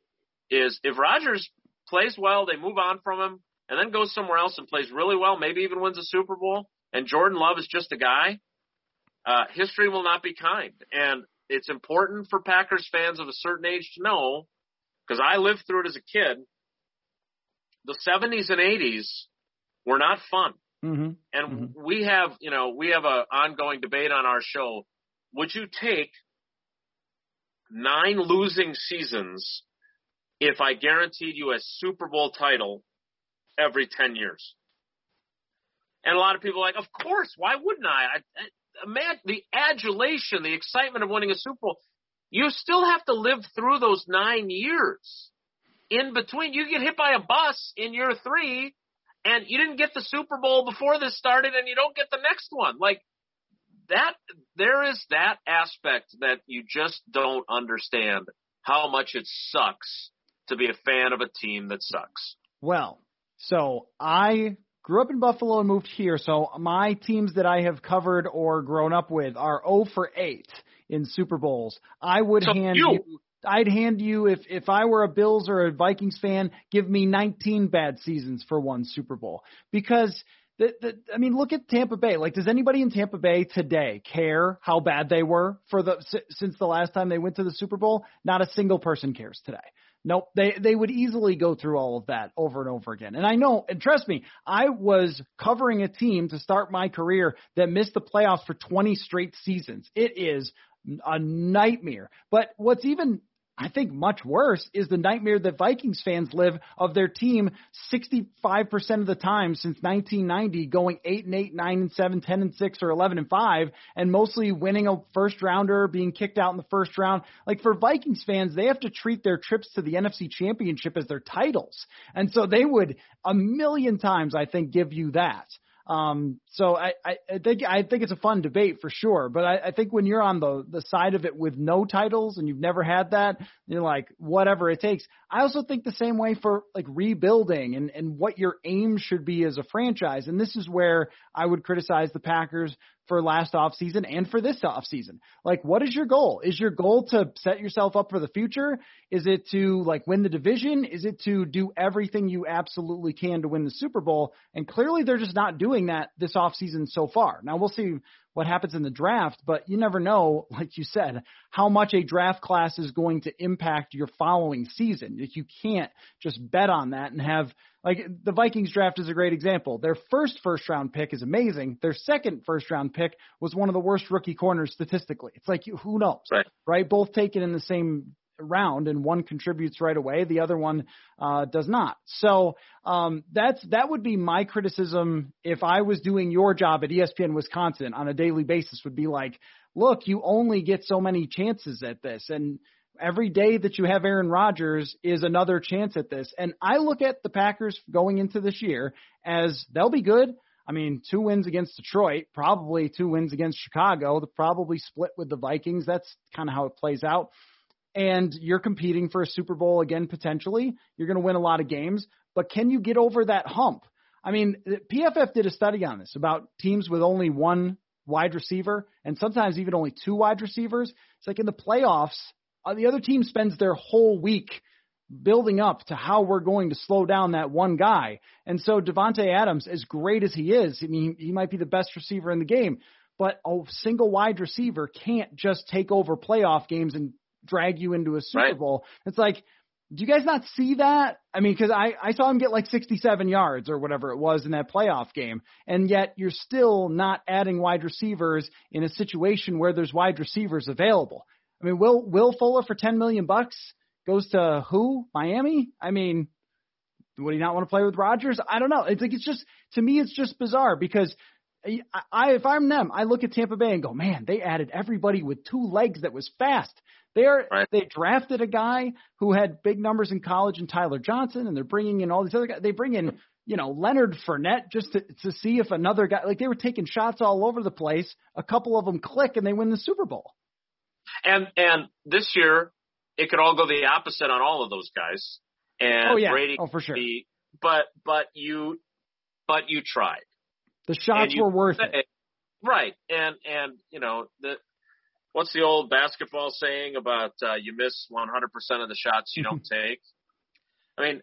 is if Rodgers plays well, they move on from him and then goes somewhere else and plays really well, maybe even wins a Super Bowl, and Jordan Love is just a guy, uh, history will not be kind. And it's important for Packers fans of a certain age to know, because I lived through it as a kid. The 70s and 80s were not fun. Mm-hmm. And mm-hmm. we have, you know, we have an ongoing debate on our show. Would you take nine losing seasons if I guaranteed you a Super Bowl title every 10 years? And a lot of people are like, of course, why wouldn't I? I, I imagine the adulation, the excitement of winning a Super Bowl. you still have to live through those nine years. In between, you get hit by a bus in year three, and you didn't get the Super Bowl before this started, and you don't get the next one. Like that, there is that aspect that you just don't understand how much it sucks to be a fan of a team that sucks. Well, so I grew up in Buffalo and moved here, so my teams that I have covered or grown up with are 0 for 8 in Super Bowls. I would So hand you- you I'd hand you if if I were a Bills or a Vikings fan, give me 19 bad seasons for one Super Bowl because the, the I mean look at Tampa Bay. Like does anybody in Tampa Bay today care how bad they were for the si- since the last time they went to the Super Bowl? Not a single person cares today. Nope, they they would easily go through all of that over and over again. And I know, and trust me, I was covering a team to start my career that missed the playoffs for 20 straight seasons. It is a nightmare. But what's even I think much worse is the nightmare that Vikings fans live of their team 65% of the time since 1990 going 8 and 8, 9 and 7, 10 and 6 or 11 and 5 and mostly winning a first rounder, being kicked out in the first round. Like for Vikings fans, they have to treat their trips to the NFC Championship as their titles. And so they would a million times I think give you that. Um, so I, I, I think I think it's a fun debate for sure. But I, I think when you're on the the side of it with no titles and you've never had that, you're like whatever it takes. I also think the same way for like rebuilding and and what your aim should be as a franchise. And this is where I would criticize the Packers for last offseason and for this offseason. Like what is your goal? Is your goal to set yourself up for the future? Is it to like win the division? Is it to do everything you absolutely can to win the Super Bowl? And clearly they're just not doing that this offseason so far. Now we'll see what happens in the draft, but you never know, like you said, how much a draft class is going to impact your following season. Like you can't just bet on that and have like the Vikings draft is a great example. Their first first round pick is amazing. Their second first round pick was one of the worst rookie corners statistically. It's like who knows, Right. right? Both taken in the same round and one contributes right away the other one uh does not so um that's that would be my criticism if i was doing your job at espn wisconsin on a daily basis would be like look you only get so many chances at this and every day that you have Aaron Rodgers is another chance at this. And I look at the Packers going into this year as they'll be good. I mean, two wins against Detroit, probably two wins against Chicago, probably split with the Vikings. That's kind of how it plays out. And you're competing for a Super Bowl again, potentially. You're going to win a lot of games, but can you get over that hump? I mean, PFF did a study on this about teams with only one wide receiver and sometimes even only two wide receivers. It's like in the playoffs, Uh, the other team spends their whole week building up to how we're going to slow down that one guy. And so Davante Adams, as great as he is, I mean, he might be the best receiver in the game, but a single wide receiver can't just take over playoff games and drag you into a Super Right. Bowl. It's like, do you guys not see that? I mean, because I, I saw him get like 67 yards or whatever it was in that playoff game, and yet you're still not adding wide receivers in a situation where there's wide receivers available. I mean, Will Will Fuller for 10 million bucks goes to who? Miami? I mean, would he not want to play with Rodgers? I don't know. It's like it's just to me, it's just bizarre because I, I if I'm them, I look at Tampa Bay and go, man, they added everybody with two legs that was fast. They're Right. they drafted a guy who had big numbers in college in Tyler Johnson, and they're bringing in all these other guys. They bring in you know Leonard Fournette just to to see if another guy like they were taking shots all over the place. A couple of them click and they win the Super Bowl. And and this year, it could all go the opposite on all of those guys. And Oh, yeah. Brady, Oh, for sure. be- but but you but you tried. The shots you were worth it. Right. And and you know the what's the old basketball saying about uh, you miss 100% of the shots you don't take? I mean,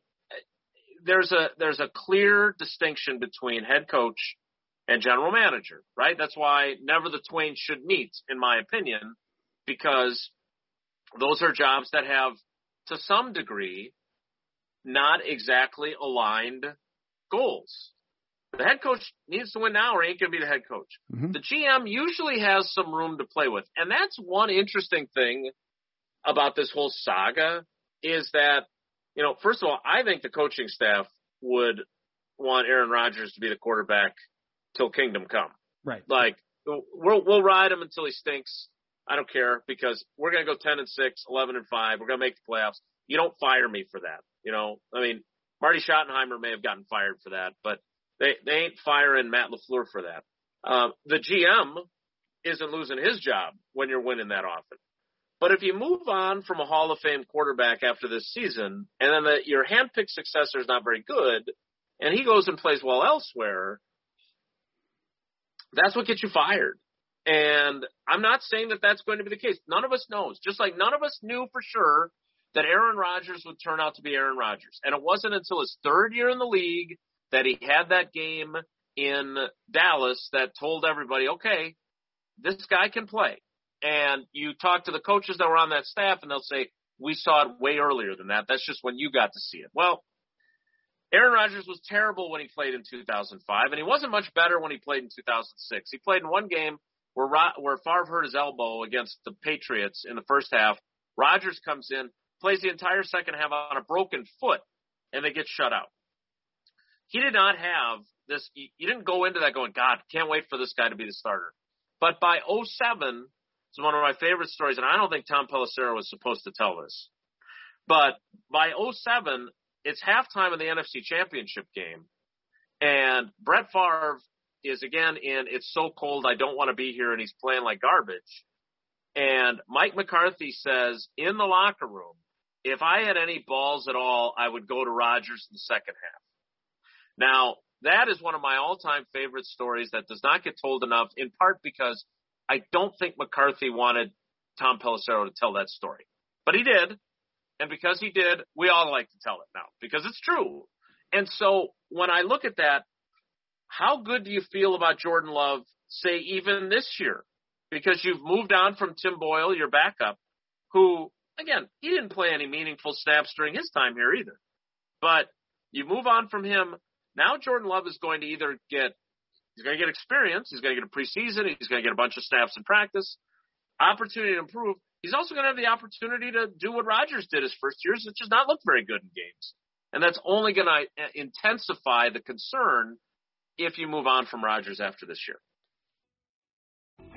there's a there's a clear distinction between head coach and general manager, right? That's why never the twain should meet, in my opinion, because those are jobs that have, to some degree, not exactly aligned goals. The head coach needs to win now or he ain't going to be the head coach. Mhm. The GM usually has some room to play with. And that's one interesting thing about this whole saga is that, you know, first of all, I think the coaching staff would want Aaron Rodgers to be the quarterback till kingdom come. Right. Like we'll we'll ride him until he stinks. I don't care because we're going to go 10 and 6, 11 and 5. We're going to make the playoffs. You don't fire me for that. You know, I mean, Marty Schottenheimer may have gotten fired for that, but they, they ain't firing Matt LaFleur for that. Um, the GM isn't losing his job when you're winning that often. But if you move on from a Hall of Fame quarterback after this season, and then the, your handpicked successor is not very good, and he goes and plays well elsewhere, that's what gets you fired. And I'm not saying that that's going to be the case. None of us knows. Just like none of us knew for sure that Aaron Rodgers would turn out to be Aaron Rodgers. And it wasn't until his third year in the league that he had that game in Dallas that told everybody, okay, this guy can play. And you talk to the coaches that were on that staff and they'll say, we saw it way earlier than that. That's just when you got to see it. Well, Aaron Rodgers was terrible when he played in 2005, and he wasn't much better when he played in 2006. He played in one game where where Favre hurt his elbow against the Patriots in the first half. Rodgers comes in, plays the entire second half on a broken foot, and they get shut out. He did not have this. You didn't go into that going, God, can't wait for this guy to be the starter. But by 07, it's one of my favorite stories, and I don't think Tom Pelissero was supposed to tell this. But by 07, it's halftime of the NFC Championship game, and Brett Favre is again in "It's so cold, I don't want to be here," and he's playing like garbage. And Mike McCarthy says in the locker room, "If I had any balls at all, I would go to Rodgers in the second half." Now that is one of my all-time favorite stories that does not get told enough, in part because I don't think McCarthy wanted Tom Pelissero to tell that story, but he did. And because he did, we all like to tell it now because it's true. And so when I look at that, how good do you feel about Jordan Love, say, even this year? Because you've moved on from Tim Boyle, your backup, who, again, he didn't play any meaningful snaps during his time here either. But you move on from him. Now Jordan Love is going to either get, he's going to get experience, he's going to get a preseason, he's going to get a bunch of snaps in practice, opportunity to improve, He's also going to have the opportunity to do what Rodgers did his first years, which does not look very good in games. And that's only going to uh, intensify the concern if you move on from Rodgers after this year.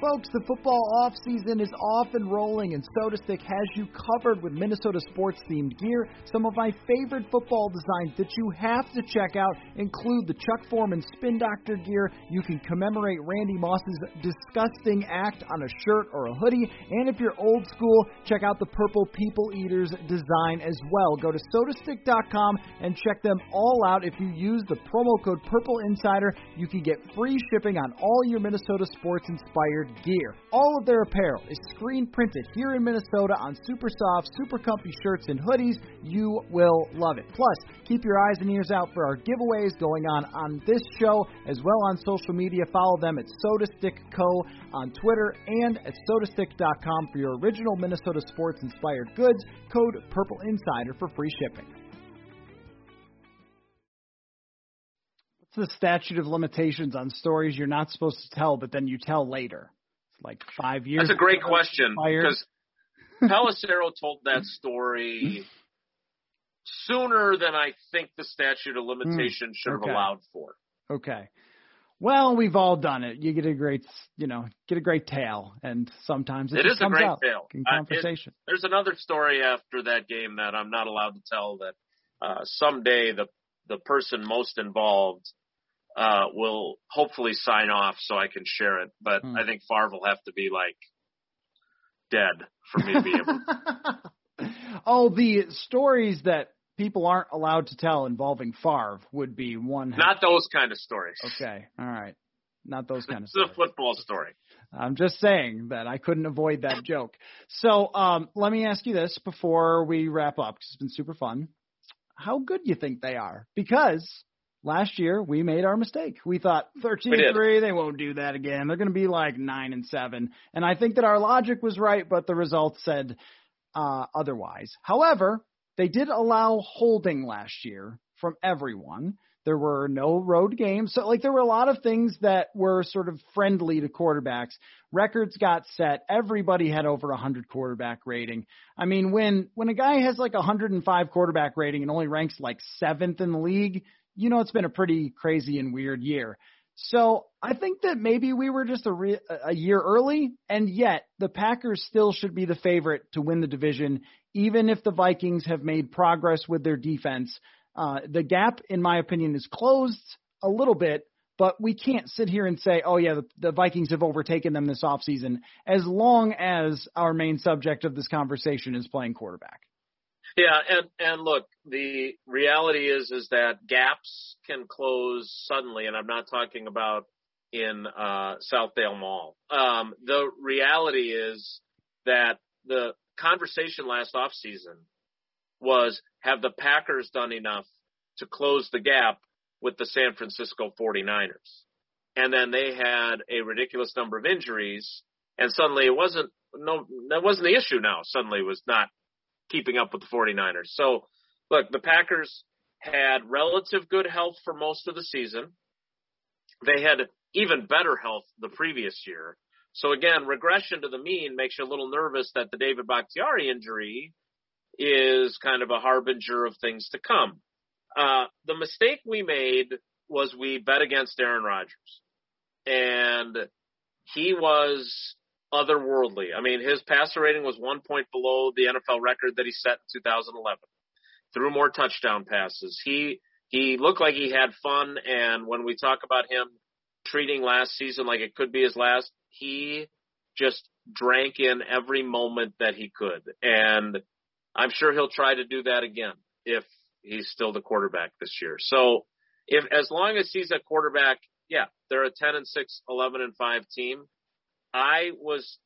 Folks, the football off season is off and rolling, and SotaStick has you covered with Minnesota sports themed gear. Some of my favorite football designs that you have to check out include the Chuck Foreman Spin Doctor gear. You can commemorate Randy Moss's disgusting act on a shirt or a hoodie. And if you're old school, check out the Purple People Eaters design as well. Go to sotastick.com and check them all out. If you use the promo code Purple Insider, you can get free shipping on all your Minnesota sports inspired gear. All of their apparel is screen printed here in Minnesota on super soft, super comfy shirts and hoodies. You will love it. Plus, keep your eyes and ears out for our giveaways going on on this show as well on social media. Follow them at SotaStick Co. on Twitter and at sotastick.com for your original Minnesota sports inspired goods. Code Purple Insider for free shipping. What's the statute of limitations on stories you're not supposed to tell, but then you tell later? It's like five years. That's a great question because Pelissero told that story sooner than I think the statute of limitations should okay. have allowed for. Okay. Well, we've all done it. You get a great, you know, get a great tale, and sometimes it, it is a great tale in conversation. Uh, it, there's another story after that game that I'm not allowed to tell. That uh, someday the the person most involved uh, will hopefully sign off so I can share it. But hmm. I think Favre will have to be like dead for me to be able. oh, the stories that people aren't allowed to tell involving Favre would be one. Not those kind of stories. Okay, all right, not those kind of. It's a football story. I'm just saying that I couldn't avoid that joke. So um, let me ask you this before we wrap up, because it's been super fun. How good do you think they are? Because last year we made our mistake. We thought 13 and 3, they won't do that again. They're going to be like 9 and 7. And I think that our logic was right, but the results said uh, otherwise. However, they did allow holding last year from everyone. There were no road games. So, like, there were a lot of things that were sort of friendly to quarterbacks. Records got set. Everybody had over a 100 quarterback rating. I mean, when, when a guy has like a 105 quarterback rating and only ranks like seventh in the league, you know it's been a pretty crazy and weird year. So I think that maybe we were just a, re- a year early, and yet the Packers still should be the favorite to win the division, even if the Vikings have made progress with their defense. Uh, the gap, in my opinion, is closed a little bit, but we can't sit here and say, oh, yeah, the, the Vikings have overtaken them this offseason, as long as our main subject of this conversation is playing quarterback. Yeah, and and look, the reality is is that gaps can close suddenly, and I'm not talking about in uh, Southdale Mall. Um, the reality is that the conversation last off season was have the Packers done enough to close the gap with the San Francisco 49ers? And then they had a ridiculous number of injuries, and suddenly it wasn't no that wasn't the issue. Now suddenly it was not keeping up with the 49ers. So, look, the Packers had relative good health for most of the season. They had even better health the previous year. So again, regression to the mean makes you a little nervous that the David Bakhtiari injury is kind of a harbinger of things to come. Uh, the mistake we made was we bet against Aaron Rodgers. And he was otherworldly. I mean, his passer rating was one point below the NFL record that he set in 2011. Threw more touchdown passes. He he looked like he had fun, and when we talk about him treating last season like it could be his last, he just drank in every moment that he could, and I'm sure he'll try to do that again if he's still the quarterback this year. So, if as long as he's a quarterback, yeah, they're a 10 and 6, 11 and 5 team I was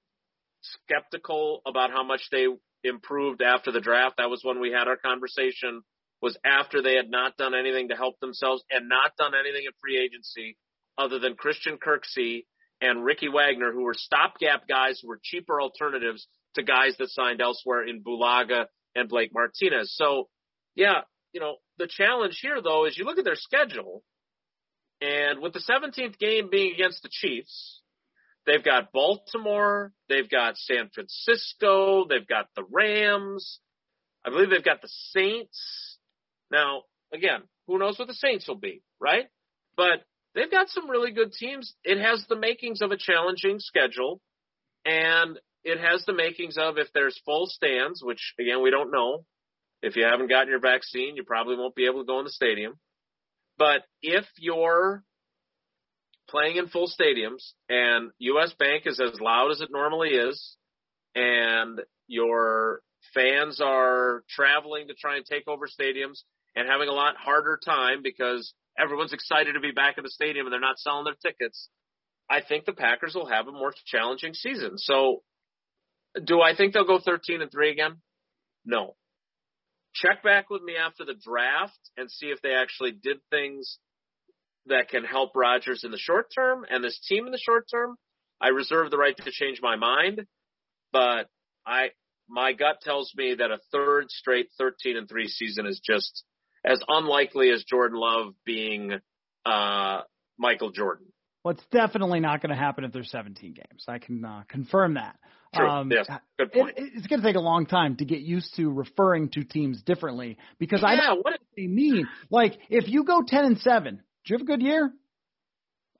skeptical about how much they improved after the draft. That was when we had our conversation was after they had not done anything to help themselves and not done anything in free agency other than Christian Kirksey and Ricky Wagner, who were stopgap guys who were cheaper alternatives to guys that signed elsewhere in Bulaga and Blake Martinez. So, yeah, you know, the challenge here though is you look at their schedule and with the 17th game being against the Chiefs, They've got Baltimore. They've got San Francisco. They've got the Rams. I believe they've got the Saints. Now, again, who knows what the Saints will be, right? But they've got some really good teams. It has the makings of a challenging schedule, and it has the makings of if there's full stands, which again we don't know. If you haven't gotten your vaccine, you probably won't be able to go in the stadium. But if you're playing in full stadiums and US Bank is as loud as it normally is and your fans are traveling to try and take over stadiums and having a lot harder time because everyone's excited to be back in the stadium and they're not selling their tickets. I think the Packers will have a more challenging season. So do I think they'll go 13 and 3 again? No. Check back with me after the draft and see if they actually did things that can help Rodgers in the short term and this team in the short term. I reserve the right to change my mind, but I my gut tells me that a third straight 13 and 3 season is just as unlikely as Jordan Love being uh, Michael Jordan. Well, it's definitely not going to happen if there's 17 games. I can uh, confirm that. True. Um, yes. Good point. It, it's going to take a long time to get used to referring to teams differently because yeah, I know what they mean. Like if you go 10 and 7, you have a good year?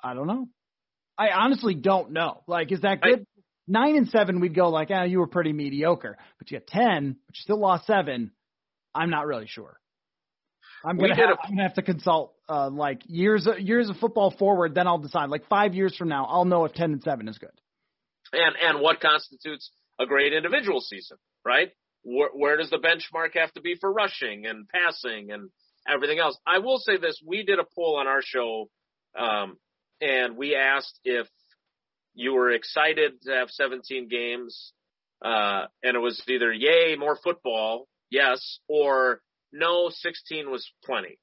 I don't know. I honestly don't know. Like, is that good? I, Nine and seven, we'd go like, ah, you were pretty mediocre. But you got ten, but you still lost seven. I'm not really sure. I'm gonna, have, a, I'm gonna have to consult uh, like years years of football forward. Then I'll decide. Like five years from now, I'll know if ten and seven is good. And and what constitutes a great individual season, right? Where, where does the benchmark have to be for rushing and passing and everything else. I will say this: we did a poll on our show, um, and we asked if you were excited to have 17 games, uh, and it was either yay more football, yes, or no, 16 was plenty.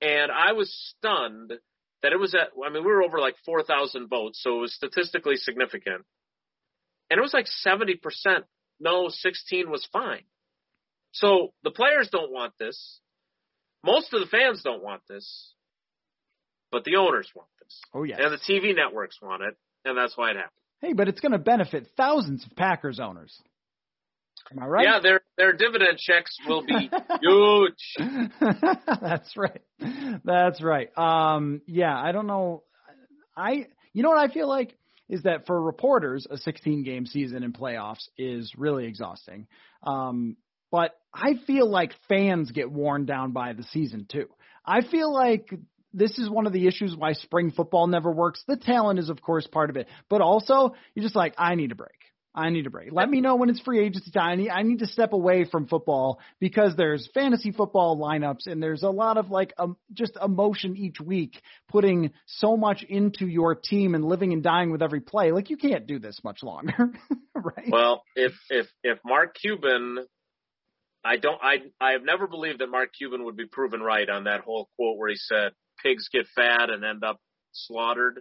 And I was stunned that it was at. I mean, we were over like 4,000 votes, so it was statistically significant. And it was like 70%. No, 16 was fine. So the players don't want this. Most of the fans don't want this, but the owners want this. Oh yeah, and the TV networks want it, and that's why it happened. Hey, but it's going to benefit thousands of Packers owners. Am I right? Yeah, their their dividend checks will be huge. That's right. That's right. Um, yeah, I don't know. I, you know what I feel like is that for reporters, a 16 game season in playoffs is really exhausting. Um, but I feel like fans get worn down by the season too. I feel like this is one of the issues why spring football never works. The talent is of course part of it, but also you're just like, I need a break. I need a break. Let me know when it's free agency time. I need, I need to step away from football because there's fantasy football lineups and there's a lot of like um, just emotion each week, putting so much into your team and living and dying with every play. Like you can't do this much longer, right? Well, if if if Mark Cuban, I don't, I I have never believed that Mark Cuban would be proven right on that whole quote where he said pigs get fat and end up slaughtered.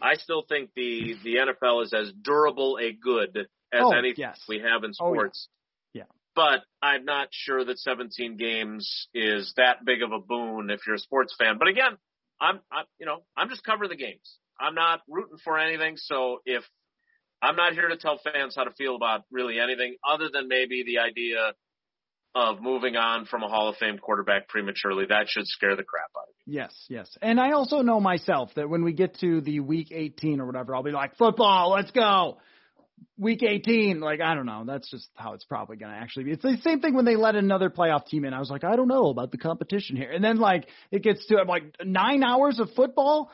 I still think the the NFL is as durable a good as Oh, anything yes. we have in sports. Oh, yeah. Yeah. But I'm not sure that 17 games is that big of a boon if you're a sports fan. But again, I'm, I'm you know I'm just covering the games. I'm not rooting for anything. So if I'm not here to tell fans how to feel about really anything other than maybe the idea of moving on from a Hall of Fame quarterback prematurely, that should scare the crap out of you. Yes, yes. And I also know myself that when we get to the week 18 or whatever, I'll be like, football, let's go. Week 18, like, I don't know. That's just how it's probably going to actually be. It's the same thing when they let another playoff team in. I was like, I don't know about the competition here. And then, like, it gets to, I'm like, nine hours of football?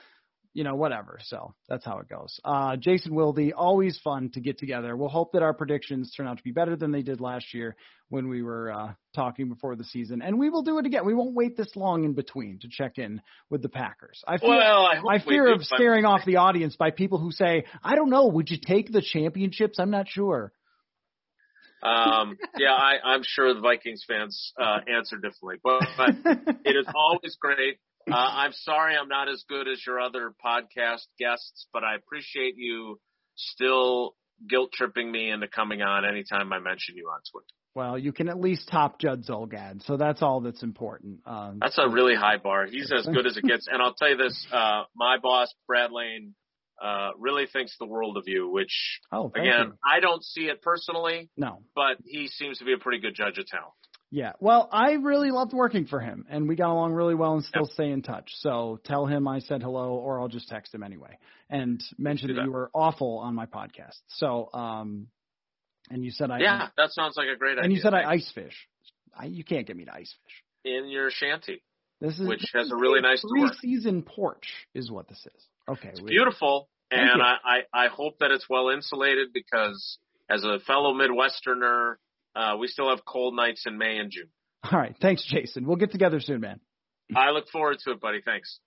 You know, whatever. So that's how it goes. Uh, Jason Wilde, always fun to get together. We'll hope that our predictions turn out to be better than they did last year when we were uh, talking before the season. And we will do it again. We won't wait this long in between to check in with the Packers. I feel, Well, I, I fear of scaring off the audience by people who say, I don't know, would you take the championships? I'm not sure. Um, yeah, I, I'm sure the Vikings fans uh, answer differently, but, but it is always great. Uh, I'm sorry I'm not as good as your other podcast guests, but I appreciate you still guilt tripping me into coming on anytime I mention you on Twitter. well, you can at least top Judd Zulgad, so that's all that's important. Um, That's a really high bar. He's as good as it gets. And I'll tell you this, uh, my boss, Brad Lane, uh, really thinks the world of you, which oh, again, you. I don't see it personally, No. but he seems to be a pretty good judge of talent. Yeah. Well, I really loved working for him, and we got along really well and still stay in touch. So tell him I said hello, or I'll just text him anyway and mention that that. you were awful on my podcast. So, um, and you said I Yeah, that sounds like a great idea. and you said I ice fish. I, you can't get me to ice fish. in your shanty. This is Which this has is a really nice three season porch is what this is. Okay, we- Beautiful, and. I, I I hope that it's well insulated because as a fellow Midwesterner, uh, we still have cold nights in May and June. All right, thanks, Jason. We'll get together soon, man. I look forward to it, buddy. Thanks.